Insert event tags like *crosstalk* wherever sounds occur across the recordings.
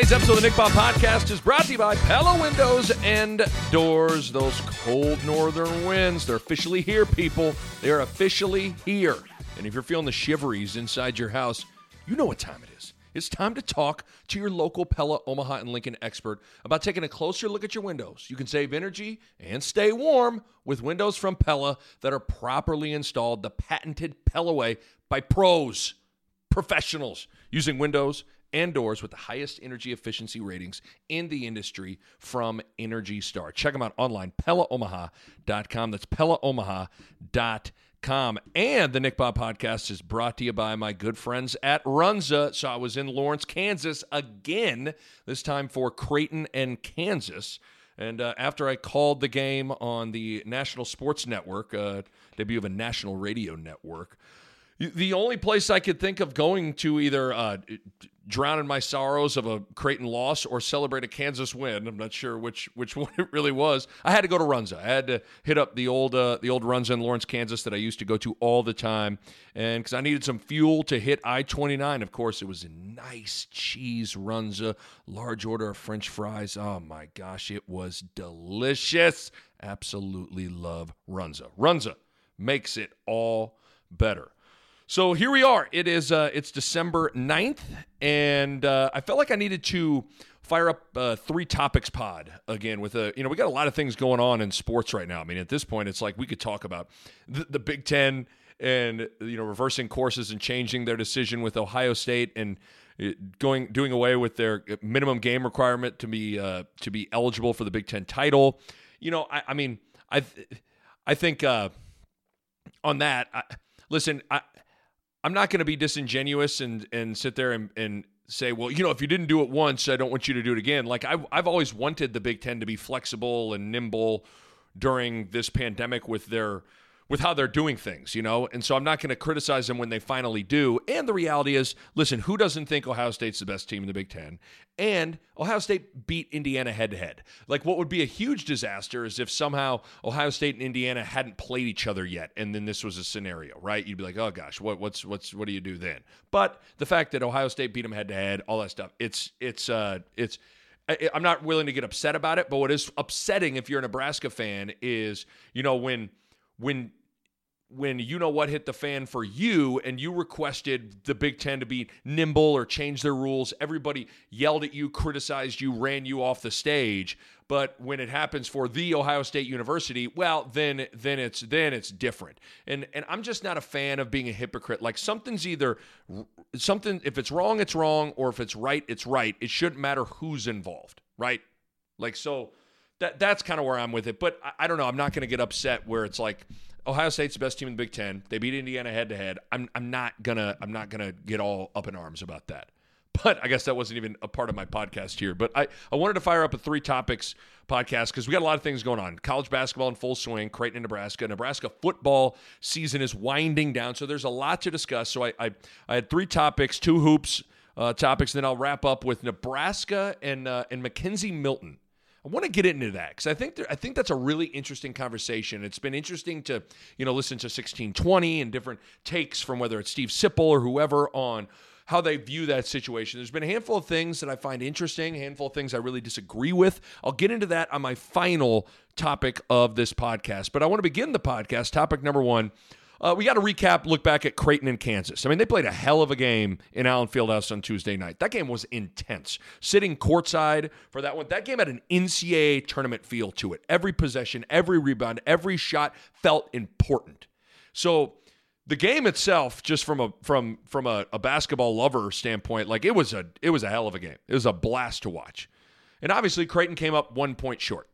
Today's episode of the Nick Bahe Podcast is brought to you by Pella Windows and Doors. Those cold northern winds, they're officially here, people. They are officially here. And if you're feeling the shiveries inside your house, you know what time it is. It's time to talk to your local Pella, Omaha, and Lincoln expert about taking a closer look at your windows. You can save energy and stay warm with windows from Pella that are properly installed the patented Pella way by pros, professionals using windows and doors with the highest energy efficiency ratings in the industry from Energy Star. Check them out online, PellaOmaha.com. That's PellaOmaha.com. And the Nick Bahe podcast is brought to you by my good friends at Runza. So I was in Lawrence, Kansas again, this time for Creighton and Kansas. And uh, after I called the game on the National Sports Network, uh, debut of a national radio network, the only place I could think of going to either uh, drown in my sorrows of a Creighton loss or celebrate a Kansas win. I'm not sure which which *laughs* one it really was. I had to go to Runza. I had to hit up the old uh, the old Runza in Lawrence, Kansas that I used to go to all the time, and because I needed some fuel to hit I-29. Of course, it was a nice cheese Runza, large order of French fries. Oh my gosh, it was delicious. Absolutely love Runza. Runza makes it all better. So here we are. It is uh, it's December 9th, and uh, I felt like I needed to fire up uh, three topics pod again with a you know we got a lot of things going on in sports right now. I mean at this point it's like we could talk about the, the Big Ten and you know reversing courses and changing their decision with Ohio State and uh, going doing away with their minimum game requirement to be uh, to be eligible for the Big Ten title. You know I, I mean I I think uh, on that I, listen I. I'm not going to be disingenuous and and sit there and, and say, well, you know, if you didn't do it once, I don't want you to do it again. Like I've I've always wanted the Big Ten to be flexible and nimble during this pandemic with their with how they're doing things, you know? And so I'm not going to criticize them when they finally do. And the reality is, listen, who doesn't think Ohio State's the best team in the Big Ten? And Ohio State beat Indiana head to head. Like, what would be a huge disaster is if somehow Ohio State and Indiana hadn't played each other yet, and then this was a scenario, right? You'd be like, oh gosh, what, what's, what's, what do you do then? But the fact that Ohio State beat them head to head, all that stuff, it's, it's, uh, it's, I- I'm not willing to get upset about it, but what is upsetting if you're a Nebraska fan is, you know, when, when, when you know what hit the fan for you and you requested the Big Ten to be nimble or change their rules, everybody yelled at you, criticized you, ran you off the stage. But when it happens for the Ohio State University, well, then then it's then it's different. And and I'm just not a fan of being a hypocrite. Like something's either something if it's wrong, it's wrong, or if it's right, it's right. It shouldn't matter who's involved, right? Like so that that's kind of where I'm with it. But I, I don't know. I'm not going to get upset where it's like Ohio State's the best team in the Big Ten. They beat Indiana head to head. I'm I'm not gonna I'm not gonna get all up in arms about that. *laughs* But I guess that wasn't even a part of my podcast here. But I, I wanted to fire up a three topics podcast because we got a lot of things going on. College basketball in full swing, Creighton and Nebraska. Nebraska football season is winding down. So there's a lot to discuss. So I I, I had three topics, two hoops uh, topics, then I'll wrap up with Nebraska and uh, and McKenzie Milton. I want to get into that because I think there, I think that's a really interesting conversation. It's been interesting to you know listen to 1620 and different takes from whether it's Steve Sipple or whoever on how they view that situation. There's been a handful of things that I find interesting, a handful of things I really disagree with. I'll get into that on my final topic of this podcast. But I want to begin the podcast. Topic number one. Uh, we got to recap, look back at Creighton and Kansas. I mean, they played a hell of a game in Allen Fieldhouse on Tuesday night. That game was intense. Sitting courtside for that one, that game had an NCAA tournament feel to it. Every possession, every rebound, every shot felt important. So the game itself, just from a from from a, a basketball lover standpoint, like it was a it was a hell of a game. It was a blast to watch. And obviously, Creighton came up one point short.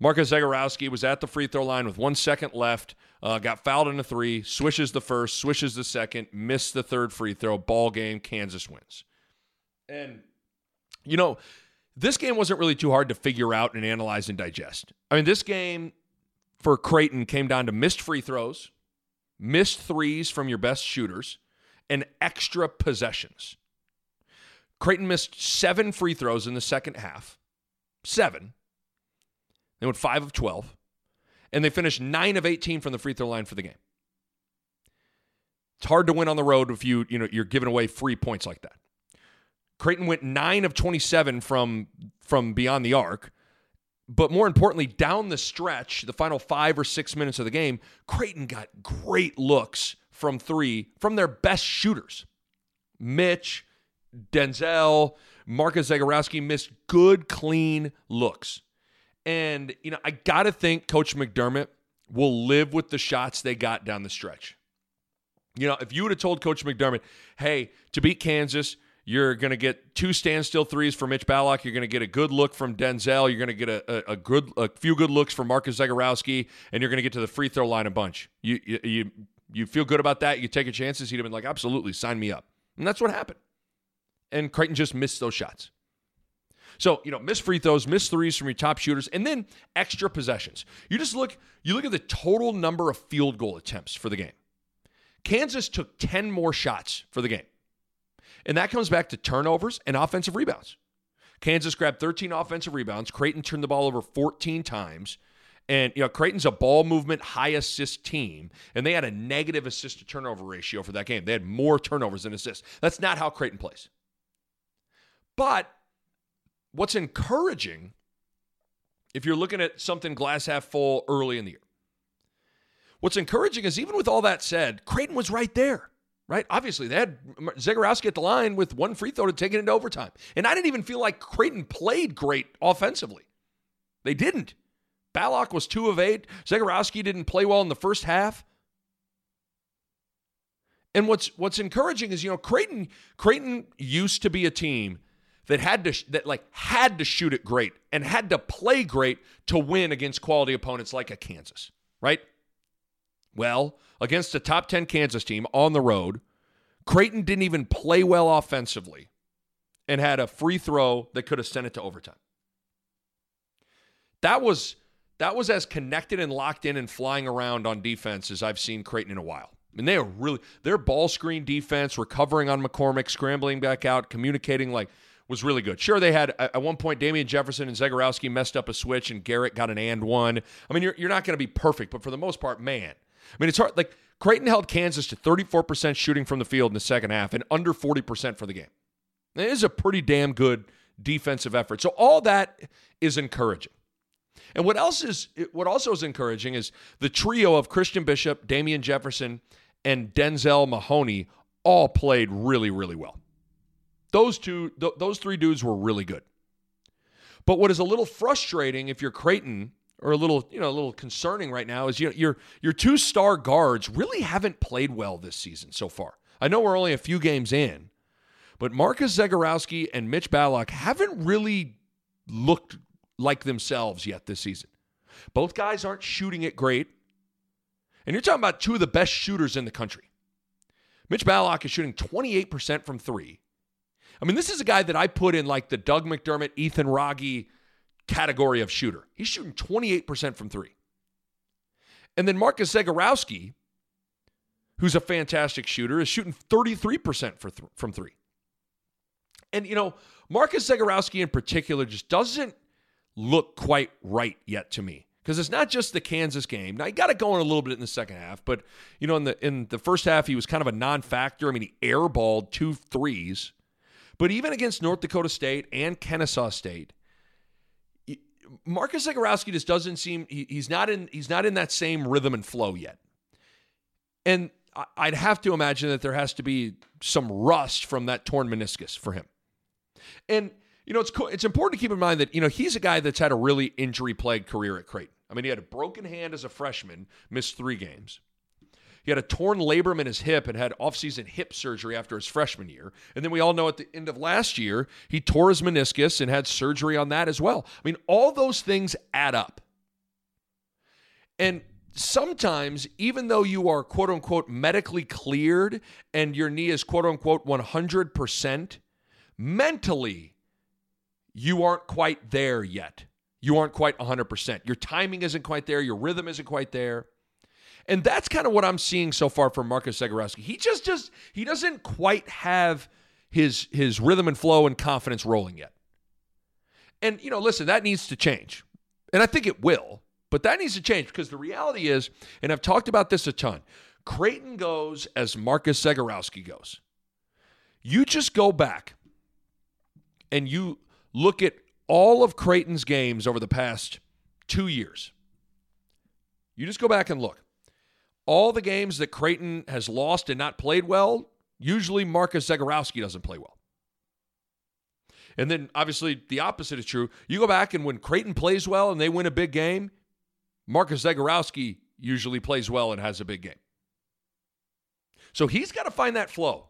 Marcus Zegarowski was at the free throw line with one second left. Uh, got fouled in the three, swishes the first, swishes the second, missed the third free throw. Ball game, Kansas wins. And, you know, this game wasn't really too hard to figure out and analyze and digest. I mean, this game for Creighton came down to missed free throws, missed threes from your best shooters, and extra possessions. Creighton missed seven free throws in the second half. Seven. They went five of 12 and they finished 9 of 18 from the free throw line for the game. It's hard to win on the road if you, you know, you're giving away free points like that. Creighton went 9 of 27 from from beyond the arc. But more importantly, down the stretch, the final 5 or 6 minutes of the game, Creighton got great looks from 3 from their best shooters. Mitch, Denzel, Marcus Zegarowski missed good, clean looks. And, you know, I got to think Coach McDermott will live with the shots they got down the stretch. You know, if you would have told Coach McDermott, hey, to beat Kansas, you're going to get two standstill threes from Mitch Ballock. You're going to get a good look from Denzel. You're going to get a, a, a, good, a few good looks from Marcus Zegarowski, and you're going to get to the free throw line a bunch. You, you, you, you feel good about that? You take your chances? He'd have been like, absolutely, sign me up. And that's what happened. And Creighton just missed those shots. So, you know, miss free throws, miss threes from your top shooters, and then extra possessions. You just look, you look at the total number of field goal attempts for the game. Kansas took 10 more shots for the game. And that comes back to turnovers and offensive rebounds. Kansas grabbed 13 offensive rebounds. Creighton turned the ball over 14 times. And you know, Creighton's a ball movement, high assist team, and they had a negative assist to turnover ratio for that game. They had more turnovers than assists. That's not how Creighton plays. But what's encouraging, if you're looking at something glass half full early in the year, what's encouraging is even with all that said, Creighton was right there. Right? Obviously, they had Zegarowski at the line with one free throw to take it into overtime. And I didn't even feel like Creighton played great offensively. They didn't. Ballock was two of eight. Zegarowski didn't play well in the first half. And what's what's encouraging is you know Creighton Creighton used to be a team that had to that like had to shoot it great and had to play great to win against quality opponents like a Kansas, right? Well, against a top 10 Kansas team on the road, Creighton didn't even play well offensively and had a free throw that could have sent it to overtime. That was that was as connected and locked in and flying around on defense as I've seen Creighton in a while. I mean, they are really their ball screen defense, recovering on McCormack, scrambling back out, communicating like was really good. Sure, they had at one point Damien Jefferson and Zegarowski messed up a switch, and Garrett got an and one. I mean, you're you're not going to be perfect, but for the most part, man, I mean, it's hard. Like Creighton held Kansas to 34% shooting from the field in the second half and under 40% for the game. It is a pretty damn good defensive effort. So all that is encouraging. And what else is what also is encouraging is the trio of Christian Bishop, Damien Jefferson, and Denzel Mahoney all played really, really well. Those two, th- those three dudes were really good. But what is a little frustrating if you're Creighton or a little, you know, a little concerning right now is you know, your your two star guards really haven't played well this season so far. I know we're only a few games in, but Marcus Zegarowski and Mitch Ballock haven't really looked like themselves yet this season. Both guys aren't shooting it great. And you're talking about two of the best shooters in the country. Mitch Ballock is shooting 28% from three, I mean, this is a guy that I put in like the Doug McDermott, Ethan Wragge category of shooter. He's shooting 28% from three. And then Marcus Zegarowski, who's a fantastic shooter, is shooting 33% for th- from three. And, you know, Marcus Zegarowski in particular just doesn't look quite right yet to me because it's not just the Kansas game. Now he got it going a little bit in the second half, but you know in the in the first half he was kind of a non-factor. I mean he airballed two threes but even against North Dakota State and Kennesaw State, Marcus Zegarowski just doesn't seem he's not in he's not in that same rhythm and flow yet. And I'd have to imagine that there has to be some rust from that torn meniscus for him. And you know, it's cool. It's important to keep in mind that you know he's a guy that's had a really injury-plagued career at Creighton. I mean, he had a broken hand as a freshman, missed three games. He had a torn labrum in his hip and had offseason hip surgery after his freshman year. And then we all know at the end of last year, he tore his meniscus and had surgery on that as well. I mean, all those things add up. And sometimes, even though you are quote unquote medically cleared and your knee is quote unquote 100%, mentally, you aren't quite there yet. You aren't quite 100%. Your timing isn't quite there. Your rhythm isn't quite there. And that's kind of what I'm seeing so far from Marcus Zegarowski. He just just he doesn't quite have his his rhythm and flow and confidence rolling yet. And you know, listen, that needs to change. And I think it will. But that needs to change because the reality is, and I've talked about this a ton, Creighton goes as Marcus Zegarowski goes. You just go back and you look at all of Creighton's games over the past two years. You just go back and look. All the games that Creighton has lost and not played well, usually Marcus Zegarowski doesn't play well. And then obviously the opposite is true. You go back and when Creighton plays well and they win a big game, Marcus Zegarowski usually plays well and has a big game. So he's got to find that flow.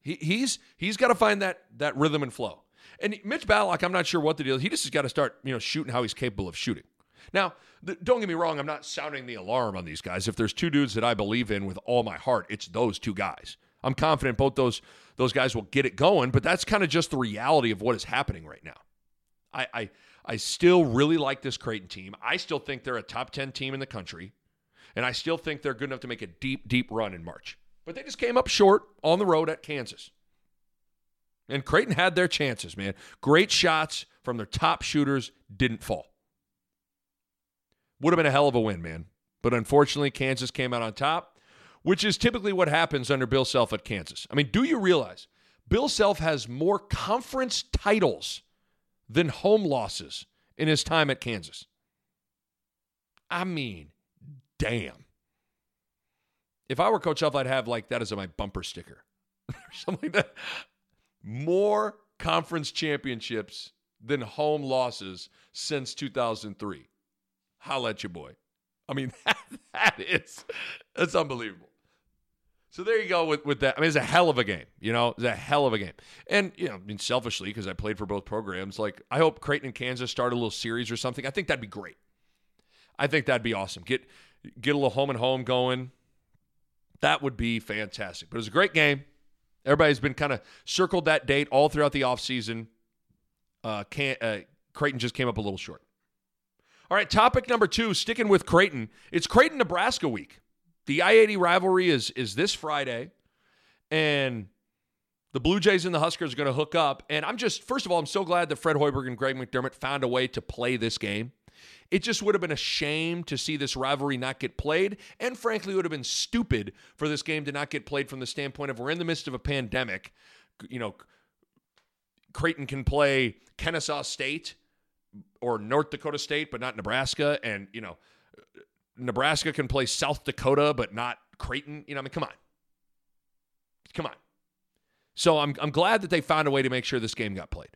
He, he's he's got to find that that rhythm and flow. And Mitch Ballock, I'm not sure what the deal is. He just has got to start, you know, shooting how he's capable of shooting. Now, th- don't get me wrong, I'm not sounding the alarm on these guys. If there's two dudes that I believe in with all my heart, it's those two guys. I'm confident both those those guys will get it going, but that's kind of just the reality of what is happening right now. I, I I still really like this Creighton team. I still think they're a top 10 team in the country. And I still think they're good enough to make a deep, deep run in March. But they just came up short on the road at Kansas. And Creighton had their chances, man. Great shots from their top shooters didn't fall. Would have been a hell of a win, man. But unfortunately, Kansas came out on top, which is typically what happens under Bill Self at Kansas. I mean, do you realize Bill Self has more conference titles than home losses in his time at Kansas. I mean, damn. If I were Coach Self, I'd have like that as my bumper sticker *laughs* or something like that. More conference championships than home losses since 2003. Holla at your boy. I mean, *laughs* that, that is, that's unbelievable. So there you go with, with that. I mean, it's a hell of a game. You know, it's a hell of a game. And, you know, I mean, selfishly, because I played for both programs, like, I hope Creighton and Kansas start a little series or something. I think that'd be great. I think that'd be awesome. Get get a little home and home going. That would be fantastic. But it was a great game. Everybody's been kind of circled that date all throughout the offseason. Uh, uh, Creighton just came up a little short. All right, topic number two, sticking with Creighton. It's Creighton Nebraska week. The I 80 rivalry is is this Friday, and the Blue Jays and the Huskers are going to hook up. And I'm just, first of all, I'm so glad that Fred Hoiberg and Greg McDermott found a way to play this game. It just would have been a shame to see this rivalry not get played. And frankly, it would have been stupid for this game to not get played from the standpoint of we're in the midst of a pandemic. You know, Creighton can play Kennesaw State or North Dakota State, but not Nebraska. And, you know, Nebraska can play South Dakota, but not Creighton. You know, I mean, come on. Come on. So I'm, I'm glad that they found a way to make sure this game got played.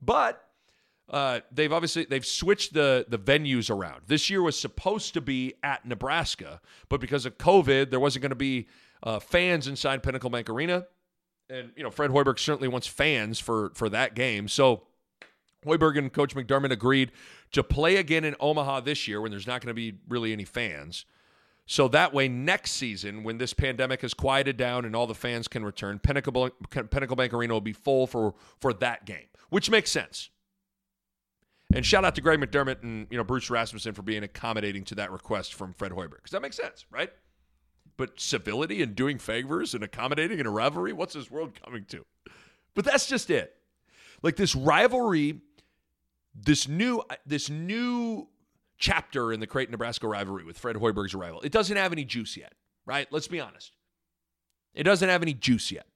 But uh, they've obviously they've switched the the venues around. This year was supposed to be at Nebraska, but because of COVID, there wasn't going to be uh, fans inside Pinnacle Bank Arena. And you know, Fred Hoiberg certainly wants fans for for that game. So Hoiberg and Coach McDermott agreed to play again in Omaha this year when there's not going to be really any fans. So that way, next season, when this pandemic has quieted down and all the fans can return, Pinnacle, Pinnacle Bank Arena will be full for, for that game, which makes sense. And shout out to Greg McDermott and you know Bruce Rasmussen for being accommodating to that request from Fred Hoiberg because that makes sense, right? But civility and doing favors and accommodating in a rivalry, what's this world coming to? But that's just it. Like this rivalry this new uh, this new chapter in the Creighton Nebraska rivalry with Fred Hoiberg's arrival. It doesn't have any juice yet, right? Let's be honest. It doesn't have any juice yet.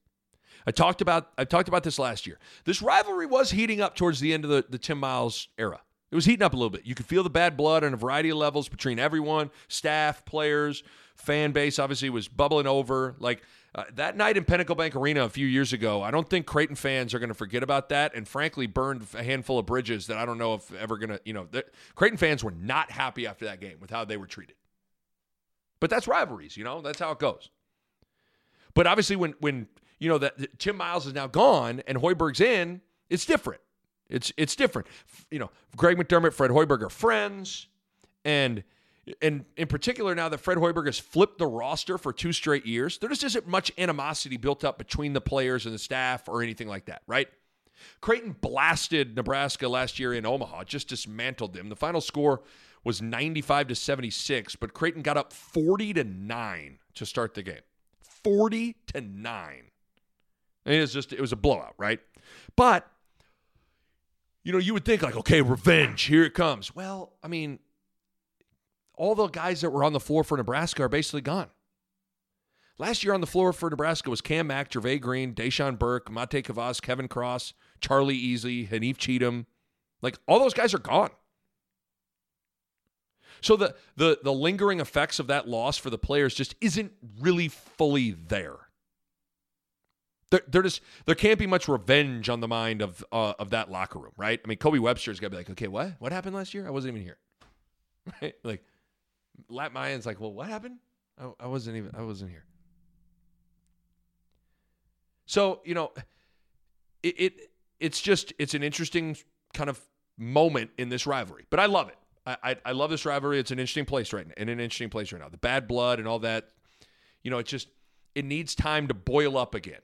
I talked about I talked about this last year. This rivalry was heating up towards the end of the, the Tim Miles era. It was heating up a little bit. You could feel the bad blood on a variety of levels between everyone, staff, players, fan base obviously was bubbling over. Like uh, that night in Pinnacle Bank Arena a few years ago, I don't think Creighton fans are going to forget about that. And frankly, burned a handful of bridges that I don't know if ever going to, you know, the, Creighton fans were not happy after that game with how they were treated. But that's rivalries, you know, that's how it goes. But obviously, when when you know that Tim Miles is now gone and Hoiberg's in, it's different. It's it's different. You know, Greg McDermott, Fred Hoiberg are friends, and and in particular now that Fred Hoiberg has flipped the roster for two straight years, there just isn't much animosity built up between the players and the staff or anything like that, right? Creighton blasted Nebraska last year in Omaha, just dismantled them. The final score was 95 to 76, but Creighton got up 40 to 9 to start the game. 40 to 9. And it was just it was a blowout, right? But you know, you would think like, okay, revenge, here it comes. Well, I mean, all the guys that were on the floor for Nebraska are basically gone. Last year on the floor for Nebraska was Cam Mack, Jervay Green, Dachon Burke, Matej Kavas, Kevin Cross, Charlie Easley, Haanif Cheatham. Like all those guys are gone. So the the the lingering effects of that loss for the players just isn't really fully there. There, there just there can't be much revenge on the mind of uh, of that locker room, right? I mean, Kobe Webster's got to be like, okay, what what happened last year? I wasn't even here, *laughs* right? Like, Lat Mayen's like, well, what happened? I, I wasn't even I wasn't here. So you know, it, it it's just it's an interesting kind of moment in this rivalry, but I love it. I, I, I love this rivalry. It's an interesting place right now, in an interesting place right now. The bad blood and all that, you know, it just it needs time to boil up again,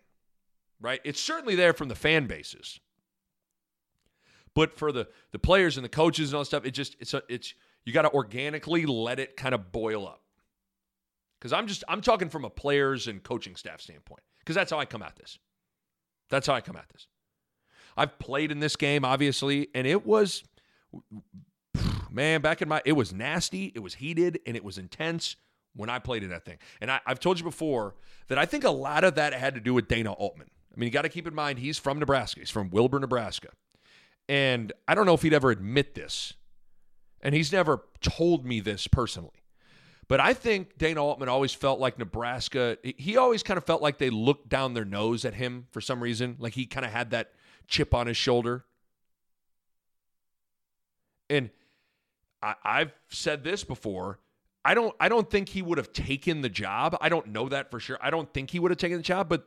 right? It's certainly there from the fan bases, but for the the players and the coaches and all that stuff, it just it's a, it's you got to organically let it kind of boil up. Because I'm just I'm talking from a players and coaching staff standpoint, because that's how I come at this. That's how I come at this. I've played in this game, obviously, and it was, *sighs* man, back in my, it was nasty, it was heated, and it was intense when I played in that thing. And I, I've told you before that I think a lot of that had to do with Dana Altman. I mean, you got to keep in mind he's from Nebraska. He's from Wilber, Nebraska. And I don't know if he'd ever admit this. And he's never told me this personally. But I think Dana Altman always felt like Nebraska, he always kind of felt like they looked down their nose at him for some reason. Like he kind of had that chip on his shoulder. And I, I've said this before. I don't I don't think he would have taken the job. I don't know that for sure. I don't think he would have taken the job, but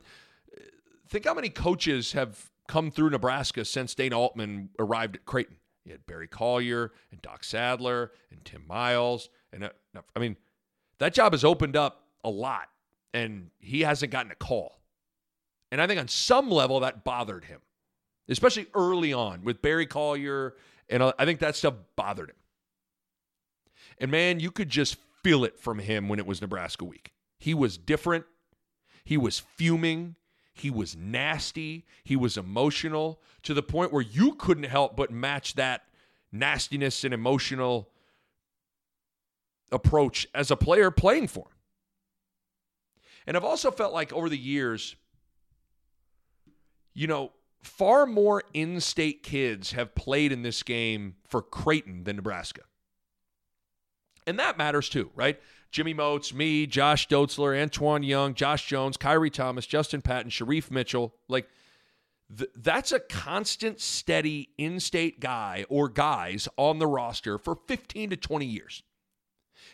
uh, think how many coaches have come through Nebraska since Dana Altman arrived at Creighton. You had Barry Collier and Doc Sadler and Tim Miles. And uh, I mean, that job has opened up a lot, and he hasn't gotten a call. And I think on some level that bothered him especially early on with Barry Collier. And I think that stuff bothered him. And man, you could just feel it from him when it was Nebraska week. He was different. He was fuming. He was nasty. He was emotional to the point where you couldn't help but match that nastiness and emotional approach as a player playing for him. And I've also felt like over the years, you know, far more in state kids have played in this game for Creighton than Nebraska. And that matters too, right? Jimmy Moats, me, Josh Dotzler, Antoine Young, Josh Jones, Khyri Thomas, Justin Patton, Shereef Mitchell. Like, th- that's a constant, steady in state guy or guys on the roster for 15 to 20 years.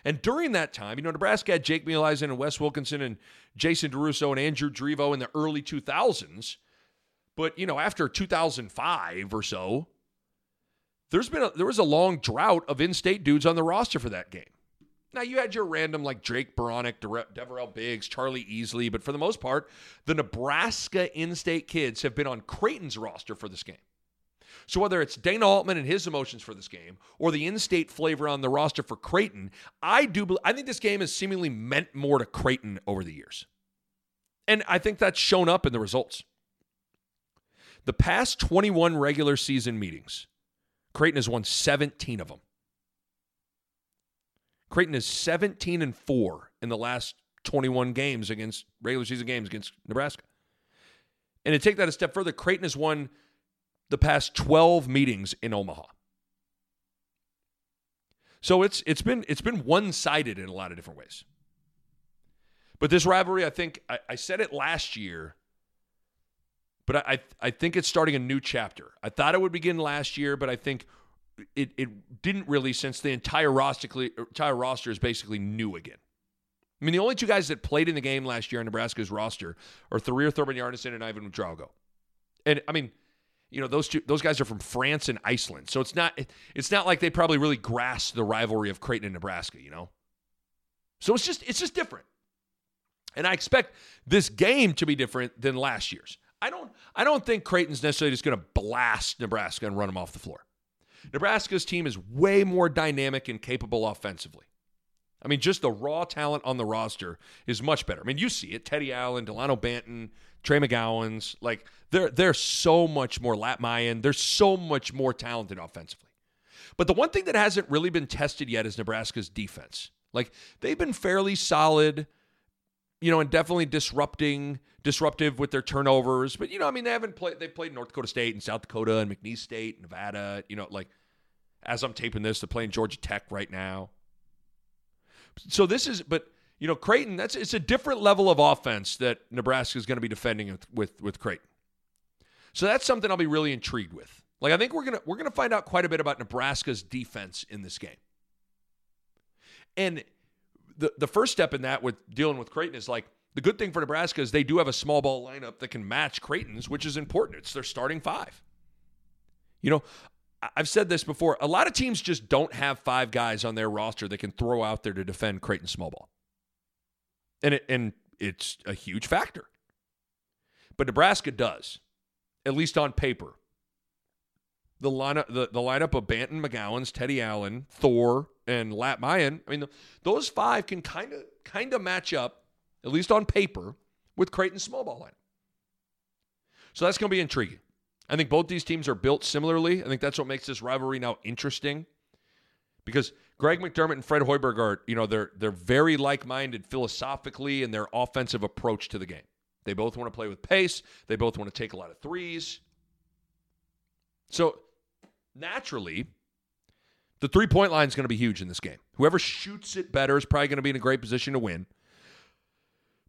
And during that time, you know, Nebraska had Jake Muhleisen and Wes Wilkinson and Jason DeRusso and Andrew Drevo in the early 2000s. But you know, after 2005 or so, there's been a, there was a long drought of in-state dudes on the roster for that game. Now you had your random like Drake Beranek, Deverell Biggs, Charlie Easley, but for the most part, the Nebraska in-state kids have been on Creighton's roster for this game. So whether it's Dana Altman and his emotions for this game, or the in-state flavor on the roster for Creighton, I do I think this game has seemingly meant more to Creighton over the years, and I think that's shown up in the results. The past 21 regular season meetings, Creighton has won 17 of them. Creighton is 17 and 4 in the last 21 games against regular season games against Nebraska. And to take that a step further, Creighton has won the past 12 meetings in Omaha. So it's it's been it's been one-sided in a lot of different ways. But this rivalry, I think I, I said it last year but I, I think it's starting a new chapter. I thought it would begin last year, but I think it, it didn't really since the entire roster entire roster is basically new again. I mean, the only two guys that played in the game last year on Nebraska's roster are Thorir Thorbjarnarson and Yvan Ouedraogo. And I mean, you know those two those guys are from France and Iceland. So it's not it's not like they probably really grasp the rivalry of Creighton and Nebraska, you know. So it's just it's just different. And I expect this game to be different than last year's. I don't I don't think Creighton's necessarily just going to blast Nebraska and run them off the floor. Nebraska's team is way more dynamic and capable offensively. I mean, just the raw talent on the roster is much better. I mean, you see it: Teddy Allen, Delano Banton, Trey McGowens. Like they're they're so much more Lat Mayen. They're so much more talented offensively. But the one thing that hasn't really been tested yet is Nebraska's defense. Like they've been fairly solid, you know, and definitely disrupting, disruptive with their turnovers. But you know, I mean, they haven't played. They've played North Dakota State and South Dakota and McNeese State, Nevada. You know, like as I'm taping this, they're playing Georgia Tech right now. So this is, but you know, Creighton. That's it's a different level of offense that Nebraska is going to be defending with, with with Creighton. So that's something I'll be really intrigued with. Like I think we're gonna we're gonna find out quite a bit about Nebraska's defense in this game. And the the first step in that with dealing with Creighton is like the good thing for Nebraska is they do have a small ball lineup that can match Creighton's, which is important. It's their starting five. You know, I've said this before. A lot of teams just don't have five guys on their roster that can throw out there to defend Creighton small ball. And it and it's a huge factor. But Nebraska does, at least on paper. The lineup, the, the lineup of Banton, McGowens, Teddy Allen, Thor, and Lat Mayen. I mean, the, those five can kind of kind of match up, at least on paper, with Creighton's small ball line. So that's going to be intriguing. I think both these teams are built similarly. I think that's what makes this rivalry now interesting. Because Greg McDermott and Fred Hoiberg are, you know, they're they're very like-minded philosophically in their offensive approach to the game. They both want to play with pace. They both want to take a lot of threes. So naturally, the three-point line is going to be huge in this game. Whoever shoots it better is probably going to be in a great position to win.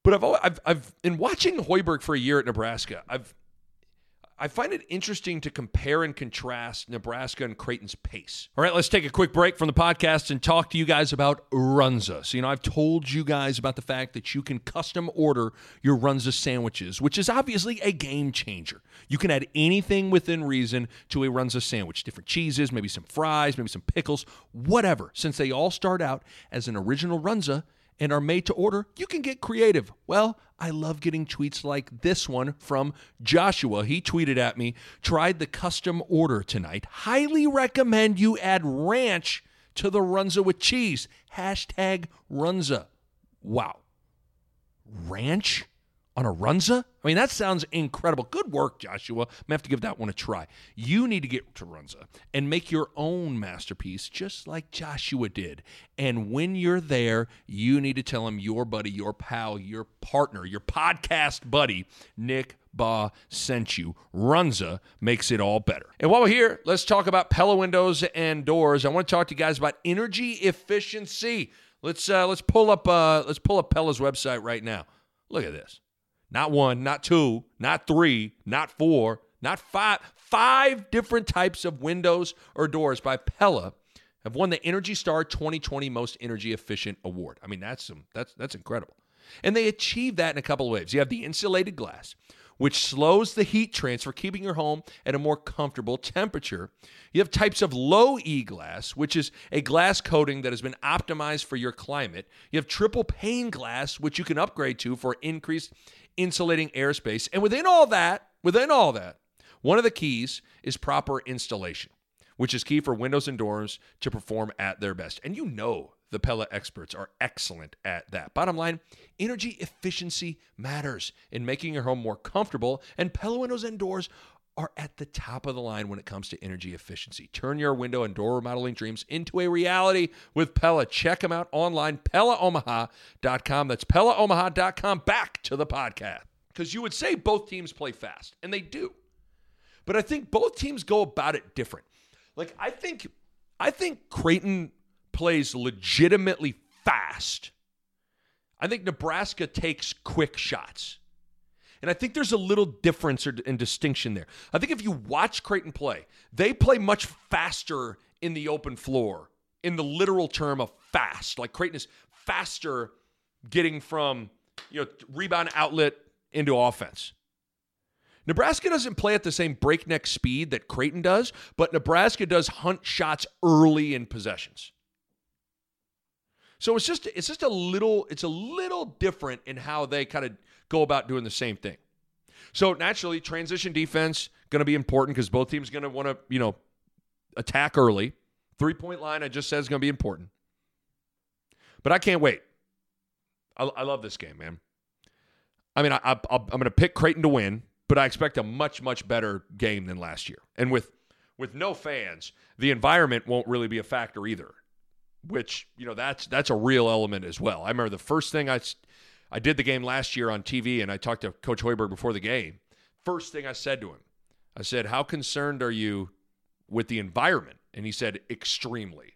But I've, I've, I've in watching Hoiberg for a year at Nebraska, I've I find it interesting to compare and contrast Nebraska and Creighton's pace. All right, let's take a quick break from the podcast and talk to you guys about Runza. So, you know, I've told you guys about the fact that you can custom order your Runza sandwiches, which is obviously a game changer. You can add anything within reason to a Runza sandwich different cheeses, maybe some fries, maybe some pickles, whatever. Since they all start out as an original Runza, and are made to order, you can get creative. Well, I love getting tweets like this one from Joshua. He tweeted at me, tried the custom order tonight. Highly recommend you add ranch to the Runza with cheese. Hashtag Runza. Wow. Ranch? On a Runza? I mean, that sounds incredible. Good work, Joshua. I'm going to have to give that one a try. You need to get to Runza and make your own masterpiece just like Joshua did. And when you're there, you need to tell him your buddy, your pal, your partner, your podcast buddy, Nick Bahe sent you. Runza makes it all better. And while we're here, let's talk about Pella windows and doors. I want to talk to you guys about energy efficiency. Let's uh, let's pull up uh, let's pull up Pella's website right now. Look at this. Not one, not two, not three, not four, not five. Five different types of windows or doors by Pella have won the Energy Star 2020 Most Energy Efficient Award. I mean, that's some that's that's incredible. And they achieve that in a couple of ways. You have the insulated glass, which slows the heat transfer, keeping your home at a more comfortable temperature. You have types of low E glass, which is a glass coating that has been optimized for your climate. You have triple pane glass, which you can upgrade to for increased insulating airspace. And within all that, within all that, one of the keys is proper installation, which is key for windows and doors to perform at their best. And you know the Pella experts are excellent at that. Bottom line, energy efficiency matters in making your home more comfortable, and Pella windows and doors are at the top of the line when it comes to energy efficiency. Turn your window and door remodeling dreams into a reality with Pella. Check them out online, PellaOmaha.com. That's PellaOmaha.com. Back to the podcast. Because you would say both teams play fast, and they do. But I think both teams go about it different. Like I think I think Creighton plays legitimately fast. I think Nebraska takes quick shots. And I think there's a little difference and distinction there. I think if you watch Creighton play, they play much faster in the open floor, in the literal term of fast. Like Creighton is faster getting from you know rebound outlet into offense. Nebraska doesn't play at the same breakneck speed that Creighton does, but Nebraska does hunt shots early in possessions. So it's just it's just a little it's a little different in how they kind of go about doing the same thing. So naturally, transition defense going to be important because both teams going to want to you know attack early. Three point line I just said is going to be important. But I can't wait. I, I love this game, man. I mean, I, I, I'm going to pick Creighton to win, but I expect a much much better game than last year. And with with no fans, the environment won't really be a factor either which you know that's that's a real element as well. I remember the first thing I I did the game last year on TV, and I talked to Coach Hoiberg before the game. First thing I said to him, I said, "How concerned are you with the environment?" And he said, "Extremely."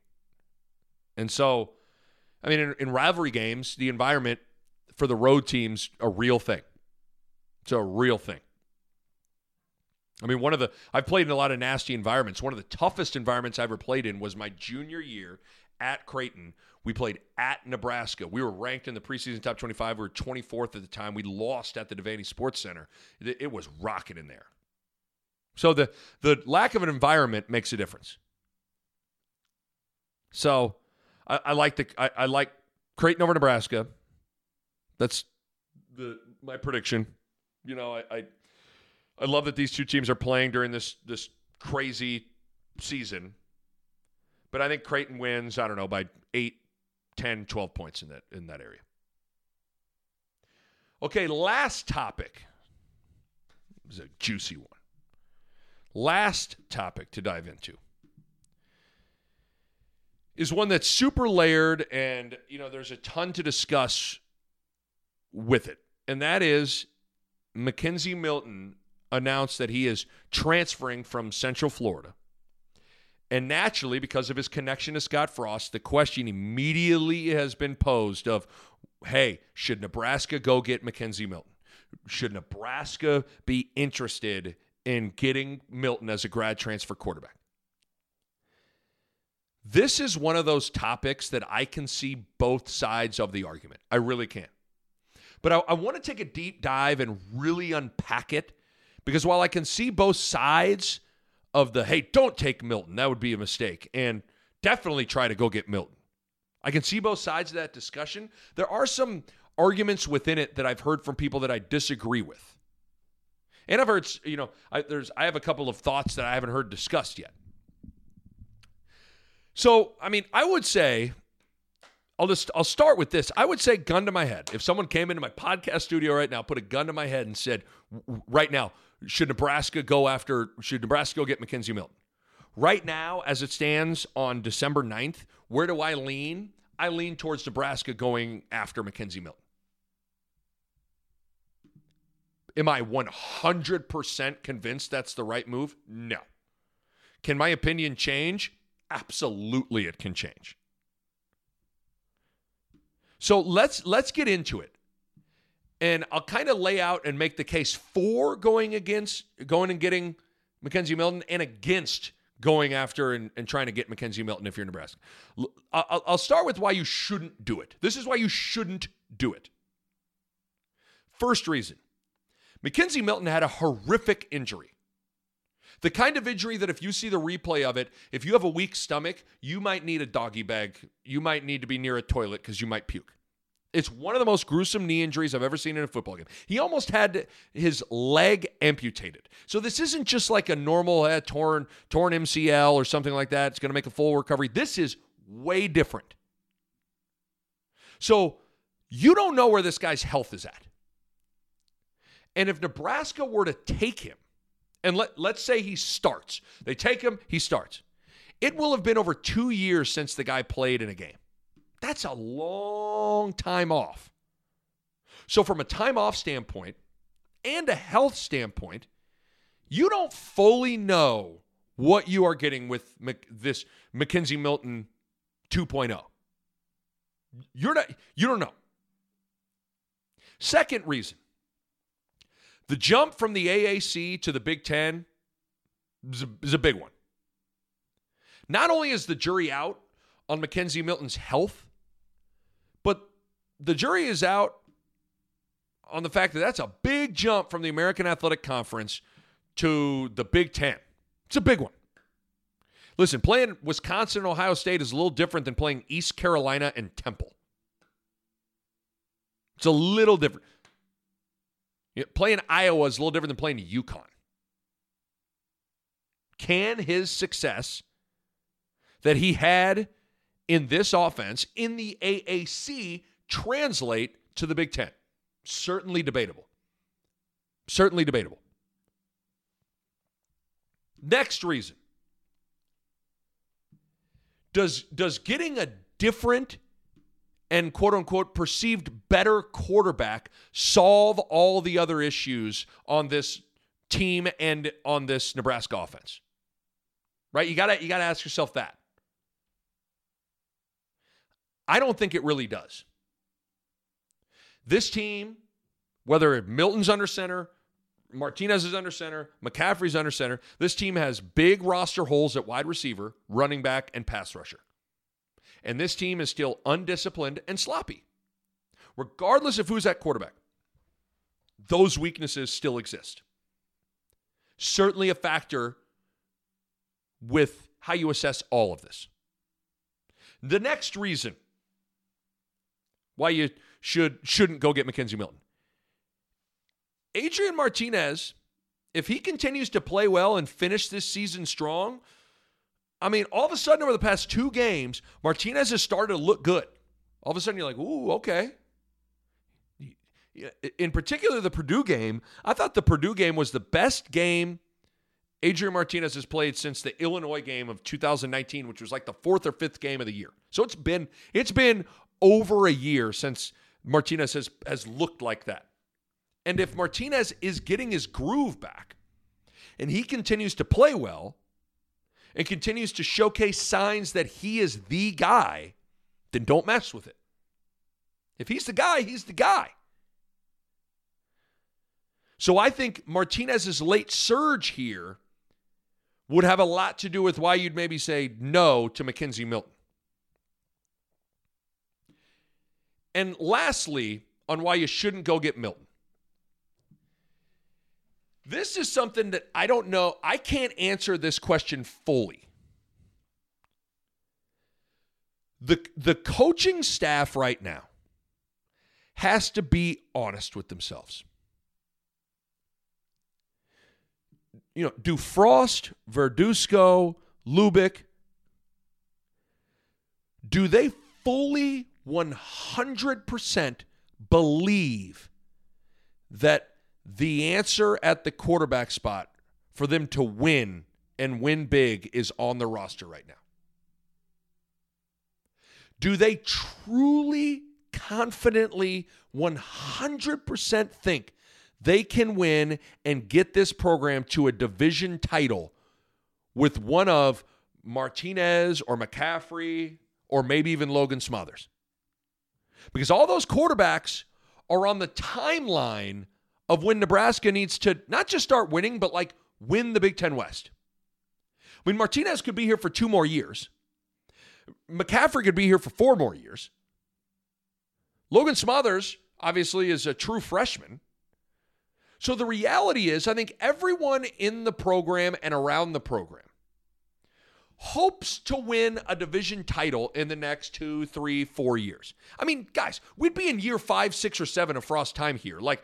And so, I mean, in, in rivalry games, the environment for the road teams a real thing. It's a real thing. I mean, one of the I've played in a lot of nasty environments. One of the toughest environments I ever played in was my junior year at Creighton. We played at Nebraska. We were ranked in the preseason top 25. We were 24th at the time. We lost at the Devaney Sports Center. It was rocking in there. So the the lack of an environment makes a difference. So I, I like the I, I like Creighton over Nebraska. That's the my prediction. You know, I, I I love that these two teams are playing during this this crazy season. But I think Creighton wins, I don't know, by 8, 10, 12 points in that in that area. Okay, last topic. This is a juicy one. Last topic to dive into is one that's super layered and, you know, there's a ton to discuss with it. And that is McKenzie Milton announced that he is transferring from Central Florida and naturally, because of his connection to Scott Frost, the question immediately has been posed of, hey, should Nebraska go get McKenzie Milton? Should Nebraska be interested in getting Milton as a grad transfer quarterback? This is one of those topics that I can see both sides of the argument. I really can. But I, I want to take a deep dive and really unpack it because while I can see both sides, of the hey, don't take Milton. That would be a mistake. And definitely try to go get Milton. I can see both sides of that discussion. There are some arguments within it that I've heard from people that I disagree with. And I've heard, you know, I, there's I have a couple of thoughts that I haven't heard discussed yet. So, I mean, I would say I'll just I'll start with this. I would say gun to my head. If someone came into my podcast studio right now, put a gun to my head and said right now, should Nebraska go after, should Nebraska go get McKenzie Milton? Right now, as it stands on December 9th, where do I lean? I lean towards Nebraska going after McKenzie Milton. Am I 100% convinced that's the right move? No. Can my opinion change? Absolutely it can change. So let's let's get into it and I'll kind of lay out and make the case for going against going and getting McKenzie Milton and against going after and, and trying to get McKenzie Milton if you're Nebraska. I'll, I'll start with why you shouldn't do it. This is why you shouldn't do it. First reason McKenzie Milton had a horrific injury. The kind of injury that if you see the replay of it, if you have a weak stomach, you might need a doggy bag. You might need to be near a toilet because you might puke. It's one of the most gruesome knee injuries I've ever seen in a football game. He almost had his leg amputated. So this isn't just like a normal uh, torn torn MCL or something like that. It's going to make a full recovery. This is way different. So you don't know where this guy's health is at. And if Nebraska were to take him, and let, let's say he starts, they take him, he starts. It will have been over two years since the guy played in a game. That's a long time off. So, from a time off standpoint and a health standpoint, you don't fully know what you are getting with this McKenzie Milton 2.0. You're not, you don't know. Second reason the jump from the AAC to the Big Ten is a, is a big one. Not only is the jury out on McKenzie Milton's health, the jury is out on the fact that that's a big jump from the American Athletic Conference to the Big Ten. It's a big one. Listen, playing Wisconsin and Ohio State is a little different than playing East Carolina and Temple. It's a little different. You know, playing Iowa is a little different than playing UConn. Can his success that he had in this offense in the AAC translate to the Big Ten? Certainly debatable. Certainly debatable. Next reason. Does, does getting a different and quote unquote perceived better quarterback solve all the other issues on this team and on this Nebraska offense? Right? You got to you got to ask yourself that. I don't think it really does. This team, whether Milton's under center, Martinez is under center, McCaffrey's under center, this team has big roster holes at wide receiver, running back, and pass rusher. And this team is still undisciplined and sloppy. Regardless of who's at quarterback, those weaknesses still exist. Certainly a factor with how you assess all of this. The next reason why you should shouldn't go get McKenzie Milton. Adrian Martinez, if he continues to play well and finish this season strong, I mean, all of a sudden over the past two games, Martinez has started to look good. All of a sudden you're like, ooh, okay. In particular, the Purdue game, I thought the Purdue game was the best game Adrian Martinez has played since the Illinois game of 2019, which was like the fourth or fifth game of the year. So it's been it's been over a year since Martinez has has looked like that. And if Martinez is getting his groove back and he continues to play well and continues to showcase signs that he is the guy, then don't mess with it. If he's the guy, he's the guy. So I think Martinez's late surge here would have a lot to do with why you'd maybe say no to McKenzie Milton. And lastly, on why you shouldn't go get Milton. This is something that I don't know. I can't answer this question fully. The, the coaching staff right now has to be honest with themselves. you know, do Frost, Verduzco, Lubick, do they fully 100% believe that the answer at the quarterback spot for them to win and win big is on the roster right now? Do they truly, confidently, 100% think they can win and get this program to a division title with one of Martinez or McCaffrey or maybe even Logan Smothers. Because all those quarterbacks are on the timeline of when Nebraska needs to not just start winning, but like win the Big Ten West. I mean, Martinez could be here for two more years. McCaffrey could be here for four more years. Logan Smothers, obviously, is a true freshman. So the reality is, I think everyone in the program and around the program hopes to win a division title in the next two, three, four years. I mean, guys, we'd be in year five, six, or seven of Frost time here. Like,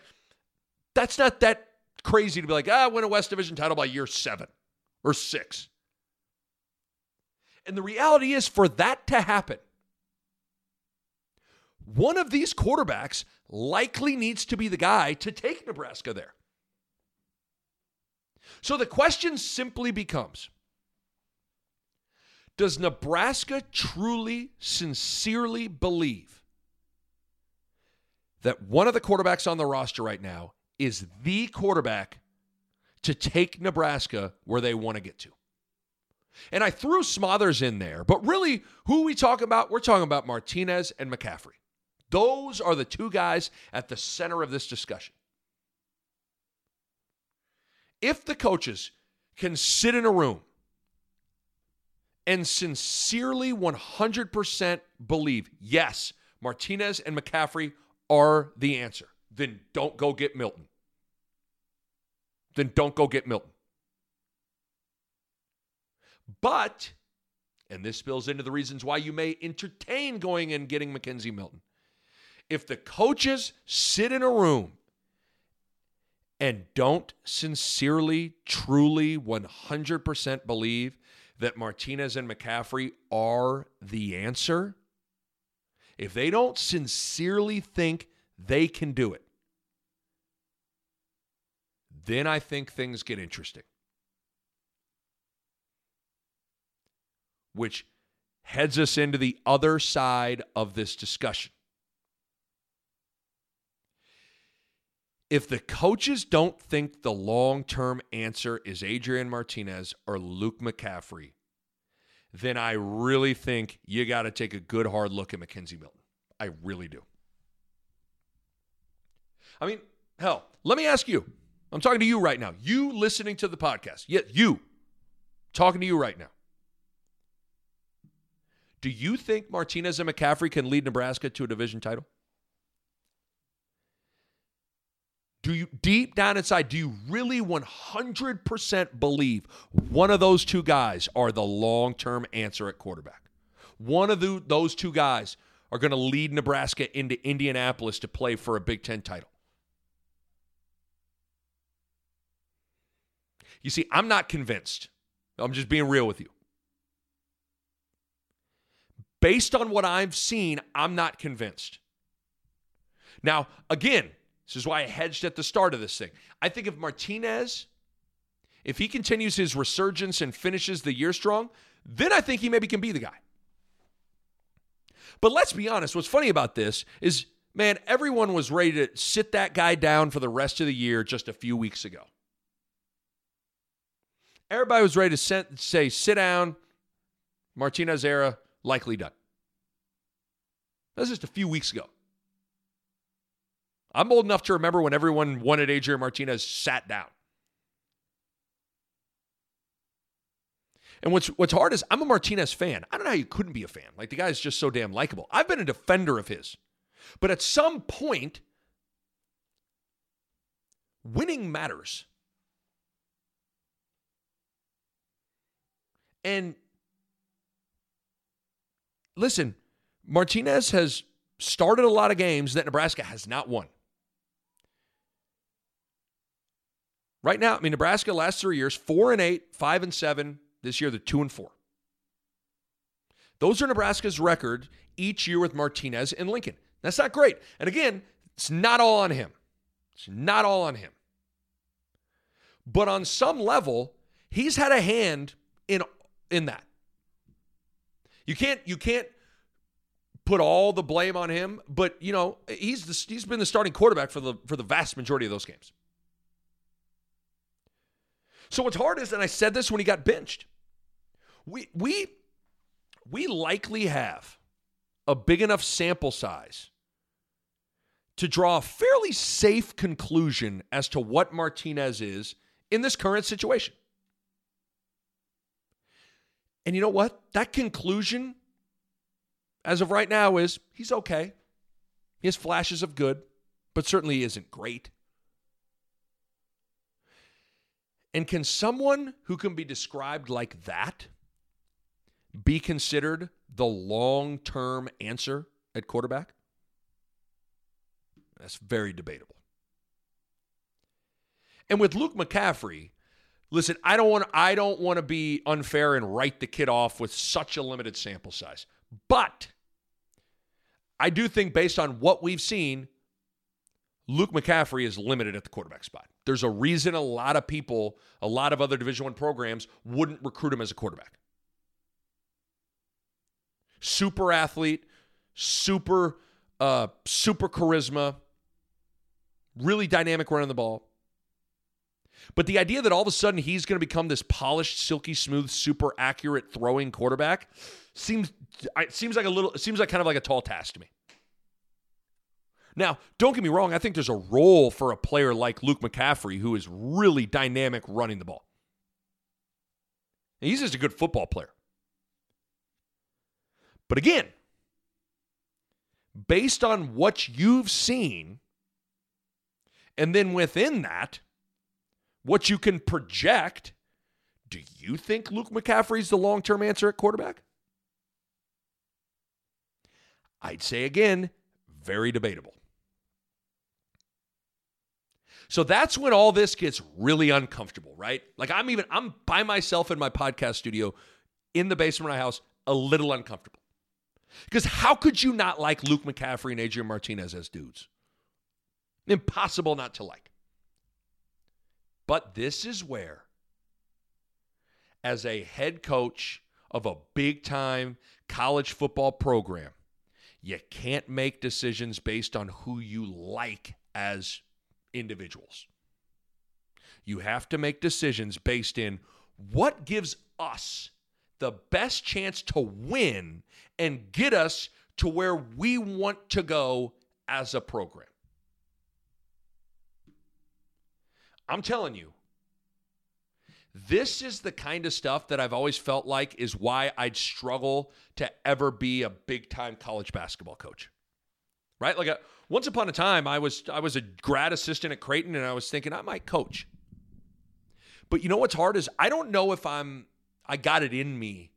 that's not that crazy to be like, ah, win a West Division title by year seven or six. And the reality is, for that to happen, one of these quarterbacks likely needs to be the guy to take Nebraska there. So the question simply becomes Does Nebraska truly, sincerely believe that one of the quarterbacks on the roster right now is the quarterback to take Nebraska where they want to get to? And I threw Smothers in there, but really, who we talking about? We're talking about Martinez and McCaffrey. Those are the two guys at the center of this discussion. If the coaches can sit in a room and sincerely 100% believe, yes, Martinez and McCaffrey are the answer, then don't go get Milton. Then don't go get Milton. But, and this spills into the reasons why you may entertain going and getting McKenzie Milton. If the coaches sit in a room and don't sincerely, truly, 100% believe that Martinez and McCaffrey are the answer, if they don't sincerely think they can do it, then I think things get interesting. Which heads us into the other side of this discussion. If the coaches don't think the long term answer is Adrian Martinez or Luke McCaffrey, then I really think you got to take a good hard look at McKenzie Milton. I really do. I mean, hell, let me ask you. I'm talking to you right now. You listening to the podcast. Yeah, you. Talking to you right now. Do you think Martinez and McCaffrey can lead Nebraska to a division title? Do you deep down inside, do you really 100% believe one of those two guys are the long-term answer at quarterback? One of the, those two guys are going to lead Nebraska into Indianapolis to play for a Big 10 title. You see, I'm not convinced. I'm just being real with you. Based on what I've seen, I'm not convinced. Now, again, this is why I hedged at the start of this thing. I think if Martinez, if he continues his resurgence and finishes the year strong, then I think he maybe can be the guy. But let's be honest, what's funny about this is, man, everyone was ready to sit that guy down for the rest of the year just a few weeks ago. Everybody was ready to say, sit down, Martinez era, likely done. That was just a few weeks ago. I'm old enough to remember when everyone wanted Adrian Martinez sat down. And what's what's hard is I'm a Martinez fan. I don't know how you couldn't be a fan. Like the guy's just so damn likable. I've been a defender of his. But at some point, winning matters. And listen, Martinez has started a lot of games that Nebraska has not won. Right now, I mean, Nebraska last three years, four and eight, five and seven. This year, they're two and four. Those are Nebraska's record each year with Martinez and Lincoln. That's not great. And again, it's not all on him. It's not all on him. But on some level, he's had a hand in in that. You can't you can't put all the blame on him, but you know, he's the, he's been the starting quarterback for the for the vast majority of those games. So what's hard is, and I said this when he got benched, we we we likely have a big enough sample size to draw a fairly safe conclusion as to what Martinez is in this current situation. And you know what? That conclusion, as of right now, is he's okay. He has flashes of good, but certainly isn't great. And can someone who can be described like that be considered the long term answer at quarterback? That's very debatable. And with Luke McCaffrey, listen, I don't want I don't want to be unfair and write the kid off with such a limited sample size. But I do think based on what we've seen, Luke McCaffrey is limited at the quarterback spot. There's a reason a lot of people, a lot of other Division One programs wouldn't recruit him as a quarterback. Super athlete, super, uh, super charisma, really dynamic running the ball. But the idea that all of a sudden he's going to become this polished, silky smooth, super accurate throwing quarterback seems it seems like a little it seems like kind of like a tall task to me. Now, don't get me wrong, I think there's a role for a player like Luke McCaffrey who is really dynamic running the ball. He's just a good football player. But again, based on what you've seen, And then within that, what you can project, do you think Luke McCaffrey's the long term answer at quarterback? I'd say again, very debatable. So that's when all this gets really uncomfortable, right? Like I'm even I'm by myself in my podcast studio in the basement of my house, a little uncomfortable. Because how could you not like Luke McCaffrey and Adrian Martinez as dudes? Impossible not to like. But this is where, as a head coach of a big time college football program, you can't make decisions based on who you like as individuals. You have to make decisions based in what gives us the best chance to win and get us to where we want to go as a program. I'm telling you, this is the kind of stuff that I've always felt like is why I'd struggle to ever be a big time college basketball coach. Right? Like a, once upon a time I was I was a grad assistant at Creighton and I was thinking I might coach. But you know what's hard is I don't know if I'm I got it in me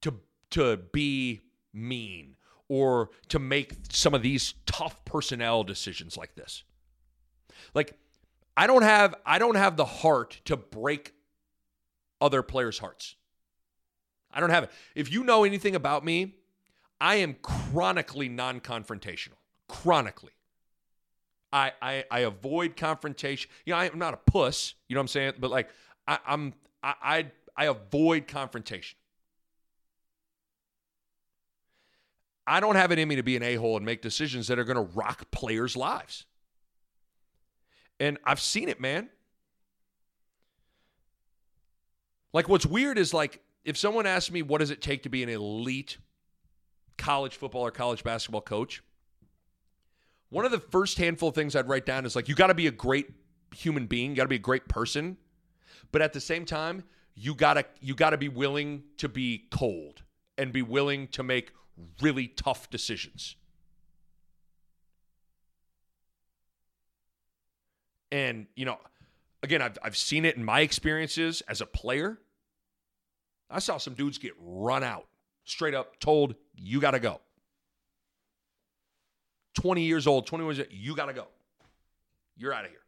to to be mean or to make some of these tough personnel decisions like this. Like I don't have I don't have the heart to break other players' hearts. I don't have it. If you know anything about me, I am chronically non-confrontational. Chronically. I, I, I avoid confrontation. You know, I'm not a puss. You know what I'm saying? But like, I, I'm I, I I avoid confrontation. I don't have it in me to be an a hole and make decisions that are going to rock players' lives. And I've seen it, man. Like, what's weird is like, if someone asks me, what does it take to be an elite college football or college basketball coach? One of the first handful of things I'd write down is like, you got to be a great human being, you got to be a great person. But at the same time, you gotta you gotta be willing to be cold and be willing to make really tough decisions. And you know, again, I've I've seen it in my experiences as a player. I saw some dudes get run out, straight up told, you gotta go. 20 years old, 21 years old, you gotta go. You're out of here.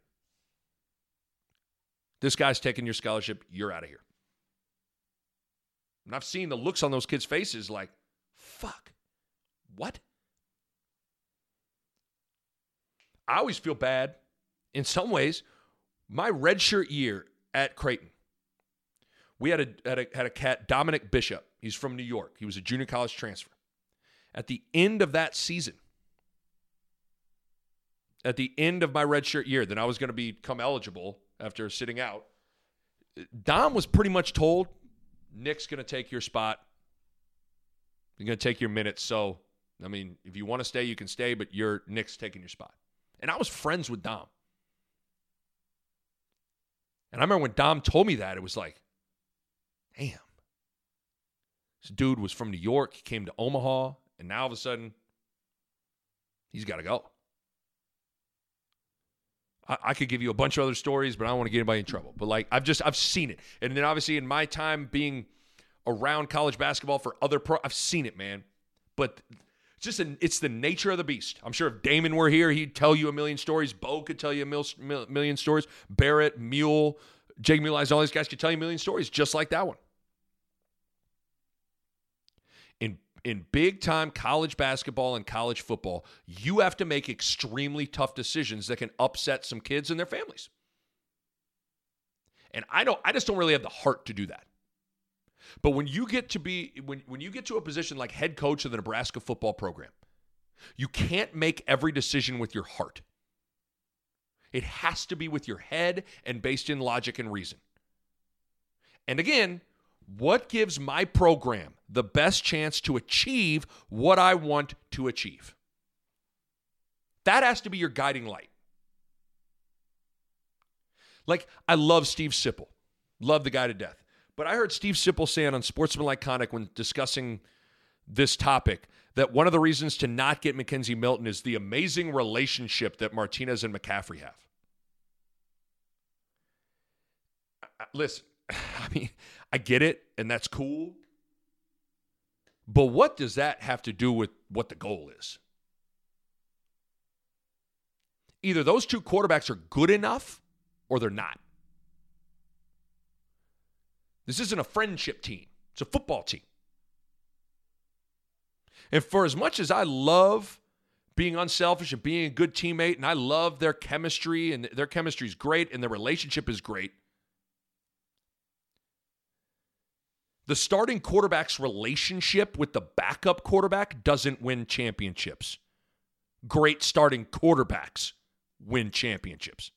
This guy's taking your scholarship, you're out of here. And I've seen the looks on those kids' faces like, fuck, what? I always feel bad. In some ways, my redshirt year at Creighton, we had a, had a, had a cat, Dominic Bishop. He's from New York. He was a junior college transfer. At the end of that season, at the end of my redshirt year, then I was going to become eligible after sitting out. Dom was pretty much told Nick's going to take your spot. You're going to take your minutes. So, I mean, if you want to stay, you can stay, but you're Nick's taking your spot. And I was friends with Dom. And I remember when Dom told me that, it was like, damn. This dude was from New York. Came to Omaha. And now all of a sudden, he's got to go. I, I, could give you a bunch of other stories, but I don't want to get anybody in trouble. But like I've just I've seen it, and then obviously in my time being around college basketball for other pro, I've seen it, man. But it's just it's the nature of the beast. I'm sure if Damon were here, he'd tell you a million stories. Bo could tell you a mil, mil, million stories. Barrett, Mule, Jake Mule, all these guys could tell you a million stories just like that one. In big time college basketball and college football, you have to make extremely tough decisions that can upset some kids and their families. And I don't I just don't really have the heart to do that. But when you get to be when when you get to a position like head coach of the Nebraska football program, you can't make every decision with your heart. It has to be with your head and based in logic and reason. And again, what gives my program the best chance to achieve what I want to achieve? That has to be your guiding light. Like, I love Steve Sipple, love the guy to death. But I heard Steve Sipple saying on Sportsmanlike Conduct when discussing this topic that one of the reasons to not get McKenzie Milton is the amazing relationship that Martinez and McCaffrey have. Listen, *laughs* I mean, I get it, and that's cool. But what does that have to do with what the goal is? Either those two quarterbacks are good enough or they're not. This isn't a friendship team, it's a football team. And for as much as I love being unselfish and being a good teammate, and I love their chemistry, and their chemistry is great, and their relationship is great. The starting quarterback's relationship with the backup quarterback doesn't win championships. Great starting quarterbacks win championships.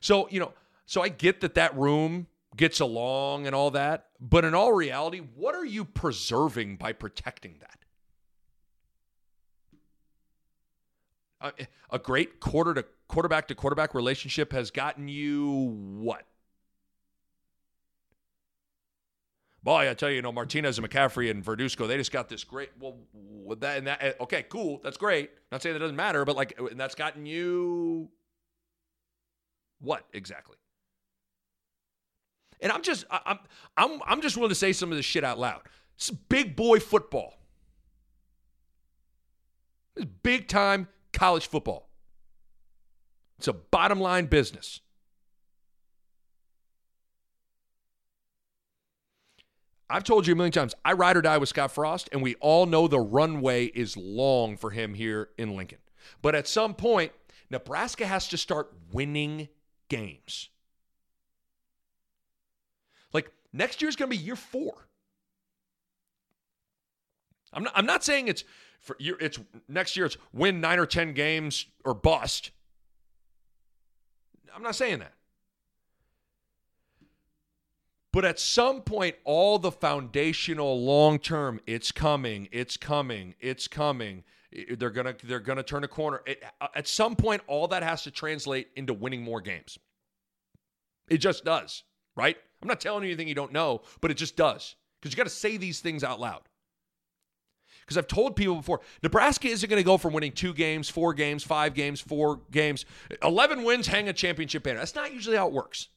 So, you know, so I get that that room gets along and all that, but in all reality, what are you preserving by protecting that? a great quarter to quarterback to quarterback relationship has gotten you what? Boy, I tell you, you know, Martinez and McCaffrey and Verduzco, they just got this great. Well, with that and that, eh, okay, cool, that's great. Not saying that doesn't matter, but like, and that's gotten you what exactly? And I'm just, I'm, I'm, I'm just willing to say some of this shit out loud. It's big boy football. It's big time college football. It's a bottom line business. I've told you a million times, I ride or die with Scott Frost, and we all know the runway is long for him here in Lincoln. But at some point, Nebraska has to start winning games. Like next year is going to be year four. I'm not, I'm not saying it's for year, it's next year it's win nine or ten games or bust. I'm not saying that. But at some point, all the foundational long term, it's coming, it's coming, it's coming. They're gonna they're gonna turn a corner. It, uh, at some point, all that has to translate into winning more games. It just does, right? I'm not telling you anything you don't know, but it just does because you got to say these things out loud. Because I've told people before, Nebraska isn't going to go from winning two games, four games, five games, four games, 11 wins, hang a championship banner. That's not usually how it works.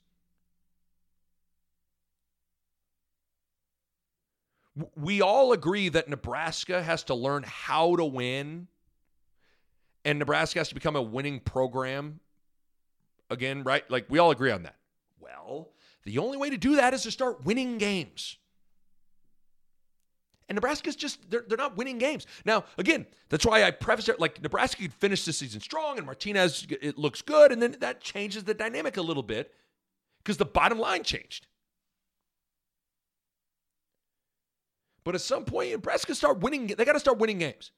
We all agree that Nebraska has to learn how to win, and Nebraska has to become a winning program again, right? Like, we all agree on that. Well, the only way to do that is to start winning games. And Nebraska's just, they're, they're not winning games. Now, again, that's why I preface it like Nebraska could finish this season strong and Martinez, it looks good. And then that changes the dynamic a little bit because the bottom line changed. But at some point, Nebraska start winning. They got to start winning games.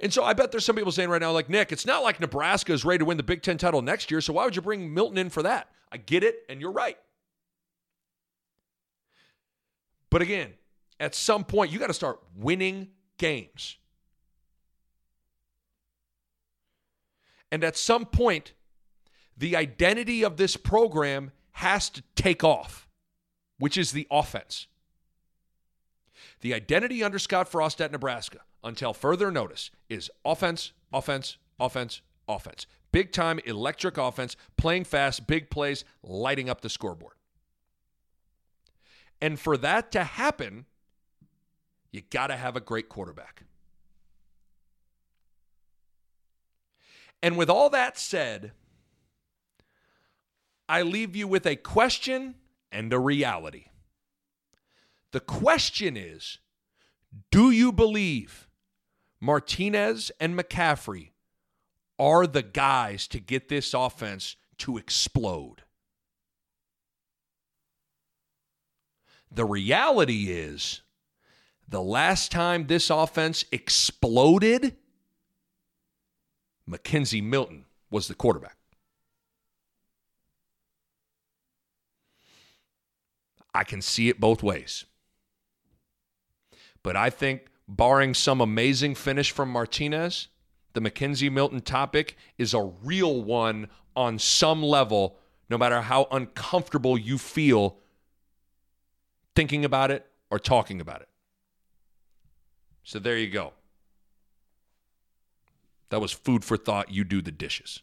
And so I bet there's some people saying right now, like, Nick, it's not like Nebraska is ready to win the Big Ten title next year. So why would you bring Milton in for that? I get it, and you're right. But again, at some point, you got to start winning games. And at some point, the identity of this program has to take off, which is the offense. The identity under Scott Frost at Nebraska, until further notice, is offense, offense, offense, offense. Big time electric offense, playing fast, big plays, lighting up the scoreboard. And for that to happen, you got to have a great quarterback. And with all that said, I leave you with a question and a reality. The question is Do you believe Martinez and McCaffrey are the guys to get this offense to explode? The reality is the last time this offense exploded, McKenzie Milton was the quarterback. I can see it both ways. But I think, barring some amazing finish from Martinez, the McKenzie Milton topic is a real one on some level, no matter how uncomfortable you feel thinking about it or talking about it. So there you go. That was food for thought. You do the dishes.